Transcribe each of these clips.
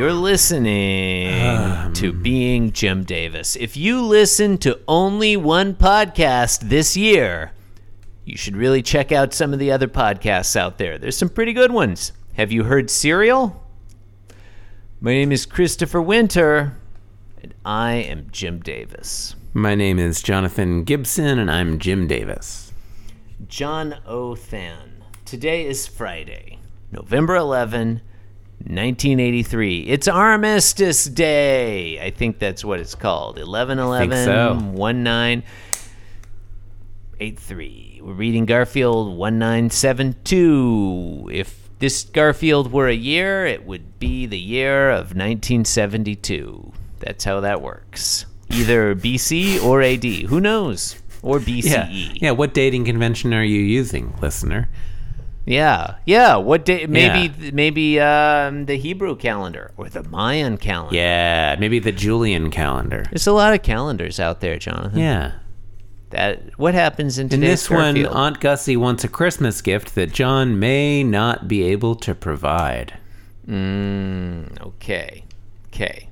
You're listening Um. to Being Jim Davis. If you listen to only one podcast this year, you should really check out some of the other podcasts out there. There's some pretty good ones. Have you heard Serial? My name is Christopher Winter, and I am Jim Davis. My name is Jonathan Gibson, and I'm Jim Davis. John O. Than. Today is Friday, November 11, 1983. It's Armistice Day. I think that's what it's called. 11 11 so. 1983. We're reading Garfield 1972. If this Garfield were a year, it would be the year of 1972. That's how that works. Either BC or AD. Who knows? Or BCE. Yeah. Yeah. What dating convention are you using, listener? Yeah, yeah. What day? Maybe, Yeah. maybe um, the Hebrew calendar or the Mayan calendar. Yeah. Maybe the Julian calendar. There's a lot of calendars out there, Jonathan. Yeah. That what happens in In this one, Aunt Gussie wants a Christmas gift that John may not be able to provide. Mm, okay, okay.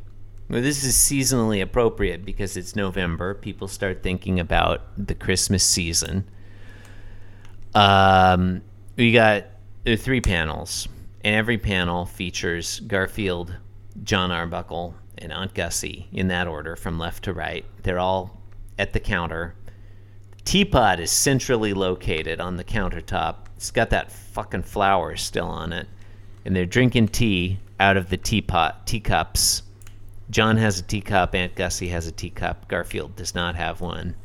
Well, this is seasonally appropriate because it's November. People start thinking about the Christmas season. Um, we got three panels, and every panel features Garfield, John Arbuckle, and Aunt Gussie in that order from left to right. They're all at the counter. The teapot is centrally located on the countertop. It's got that fucking flower still on it. And they're drinking tea out of the teapot, teacups. John has a teacup, Aunt Gussie has a teacup, Garfield does not have one.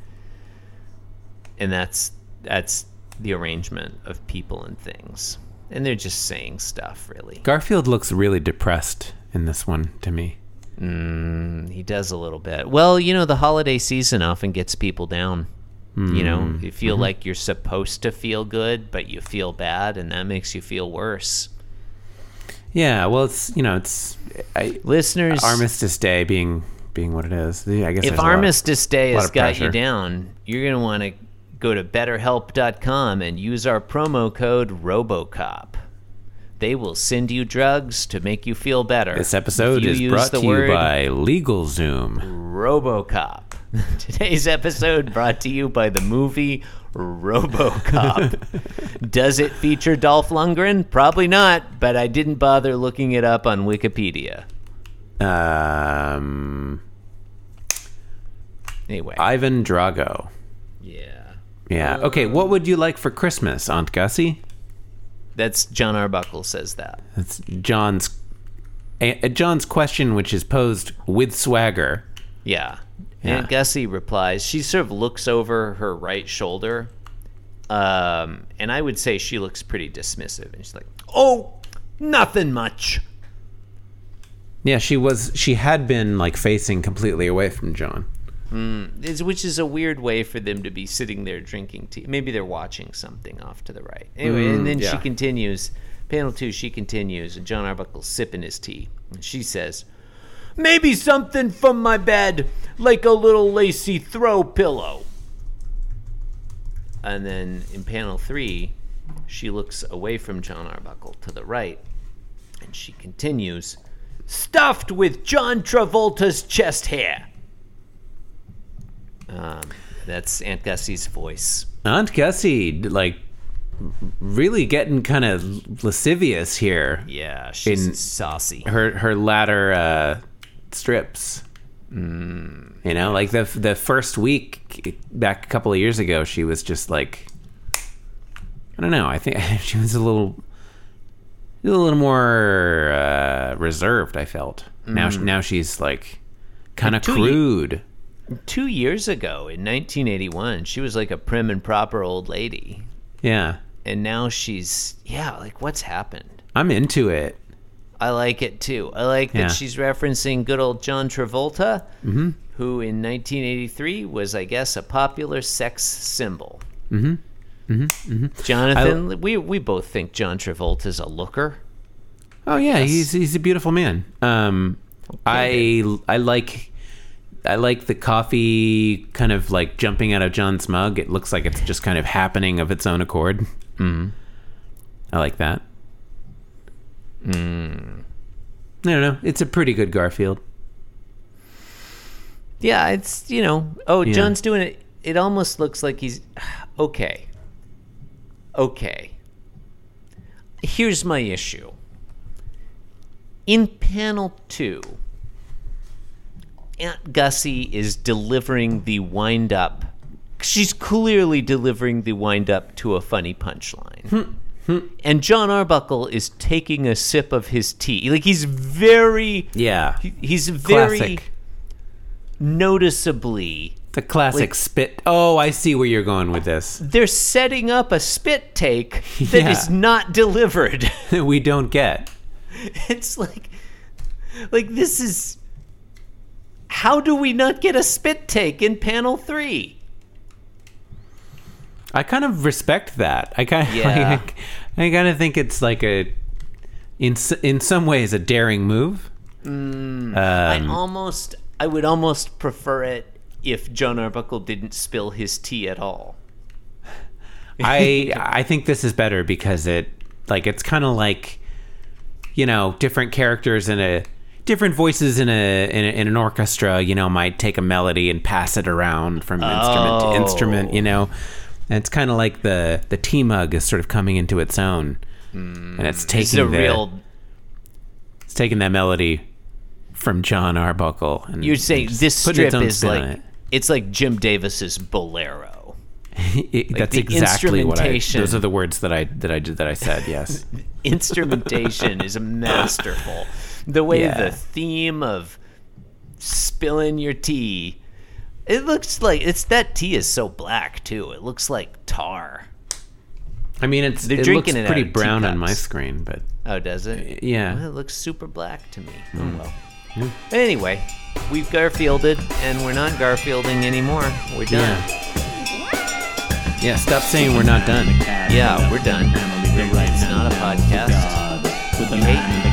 And that's that's the arrangement of people and things. And they're just saying stuff, really. Garfield looks really depressed in this one to me. Mm, he does a little bit. Well, you know, the holiday season often gets people down. You know, you feel like you're supposed to feel good, but you feel bad, and that makes you feel worse. Yeah. Well, it's you know it's I, Listeners, Armistice Day being being what it is. I guess if there's a lot of- Armistice Day has got pressure. you down, you're going to want to go to betterhelp.com and use our promo code RoboCop. They will send you drugs to make you feel better. This episode is brought to you by LegalZoom. RoboCop. Today's episode brought to you by the movie RoboCop. Does it feature Dolph Lundgren? Probably not, but I didn't bother looking it up on Wikipedia. Um, Anyway, Ivan Drago. yeah. Yeah. Okay. What would you like for Christmas, Aunt Gussie? That's John Arbuckle says that. That's John's a, John's question, which is posed with swagger. Yeah. Yeah. Aunt Gussie replies. She sort of looks over her right shoulder. Um, and I would say she looks pretty dismissive. And she's like, oh, nothing much. Yeah, she was. She had been like facing completely away from John. Mm. It's, which is a weird way for them to be sitting there drinking tea. Maybe they're watching something off to the right. Anyway, and mm, then she continues. Panel two, she continues, and John Arbuckle's sipping his tea. And she says, Maybe something from my bed, like a little lacy throw pillow. And then in panel three, she looks away from John Arbuckle to the right, and she continues, Stuffed with John Travolta's chest hair. Um, that's Aunt Gussie's voice. Aunt Gussie, like, really getting kind of lascivious here. Yeah, she's In- saucy. Her her latter uh, strips. You know, like the the first week back a couple of years ago, she was just like, I don't know. I think she was a little, a little more uh, reserved. I felt now now she's like kind of crude. Two years ago, in 1981, she was like a prim and proper old lady, Yeah, and now she's yeah. Like, what's happened? I'm into it. I like it too. I like Yeah. that she's referencing good old John Travolta, who in 1983 was, I guess, a popular sex symbol. Mm-hmm. Mm-hmm. Jonathan, we we both think John Travolta's a looker. Oh yeah, he's he's a beautiful man. Um, I I like I like the coffee kind of like jumping out of John's mug. It looks like it's just kind of happening of its own accord. Mm. I like that. I don't know. It's a pretty good Garfield. Yeah, it's you know. Oh, Yeah. John's doing it. It almost looks like he's okay. Okay. Here's my issue. In panel two, Aunt Gussie is delivering the wind up. She's clearly delivering the wind up to a funny punchline. Hmm. Hmm. and John Arbuckle is taking a sip of his tea. Like he's very Yeah. he- he's very Classic. noticeably The classic like- spit. Oh, I see where you're going with this. they're setting up a spit take that is Yeah. not delivered. That we don't get. it's like like this is how do we not get a spit take in panel 3? I kind of respect that. I kind of, Yeah. I, kind of think it's like a, in in some ways, a daring move. Mm. I um, almost I would almost prefer it if John Arbuckle didn't spill his tea at all. I I think this is better because it like it's kind of like you know different characters in a different voices in a, in a in an orchestra you know might take a melody and pass it around from instrument to instrument you know and it's kind of like the the tea mug is sort of coming into its own hmm. and it's taking a the, real it's taking that melody from John Arbuckle and You're saying just this strip is like it's like Jim Davis's Bolero. it. It- that's exactly what I those are the words that I that I did that I said yes instrumentation is masterful. The way Yeah. the theme of spilling your tea, it looks like it's that tea is so black too. It looks like tar. I mean, it's They're it drinking looks it pretty of brown on my screen, but Oh, does it? yeah. Well, it looks super black to me. Oh mm. well. But anyway, we've Garfielded, and we're not Garfielding anymore. We're done. yeah, yeah. Stop saying we're not done. Yeah, we're done. It's not a podcast. You hate me.